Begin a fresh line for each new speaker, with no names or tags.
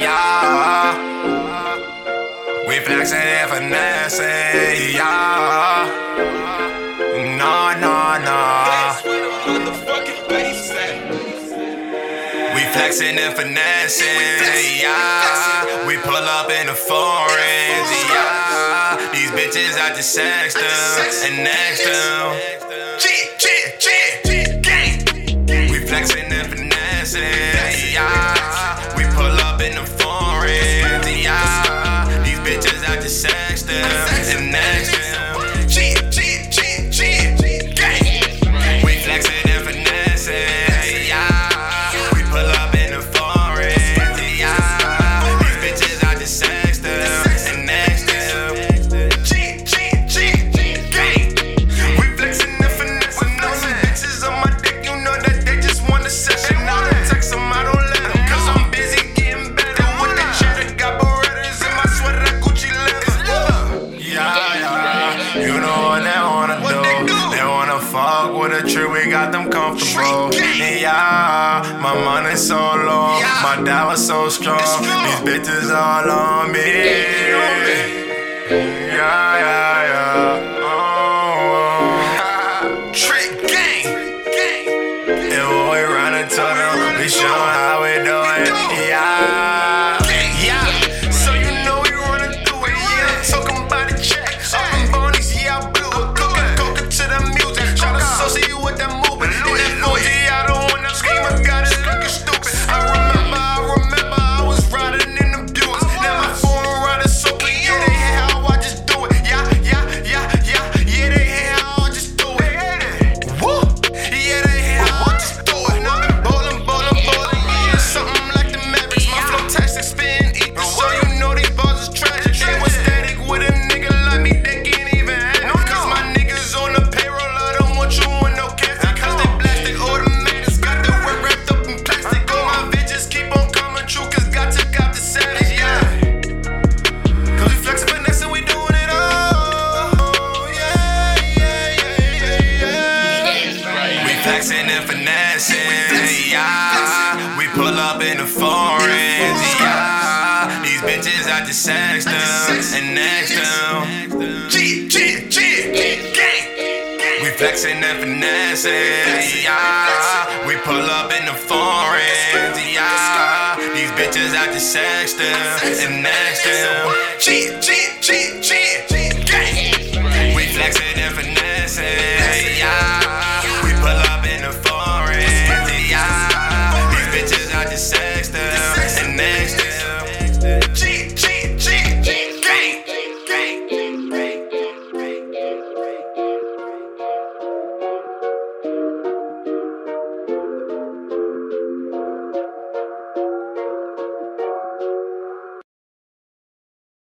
yeah. We flexing and finessing, yeah. Nah, nah, nah. We flexing and finessing, yeah. We pull up in the foreigns, yeah. These bitches I just sex them and next them. G, G, G, G, gang. We flexing and finessing. down. And now fuck with a tree, we got them comfortable. Yeah, my money's so long, yeah. my dollar so strong. These bitches all on me. Yeah, yeah, yeah. Oh. oh. Trick gang, gang. And when we run into them, we show how we doing. Yeah. flexing and finessing. Yeah, we pull up in the foreigns. Yeah, these bitches I just sex them and next them. G G G G gang. We flexing and finessing. Yeah, we pull up in the foreigns. Yeah, these bitches I just sex them and next them. G G G G.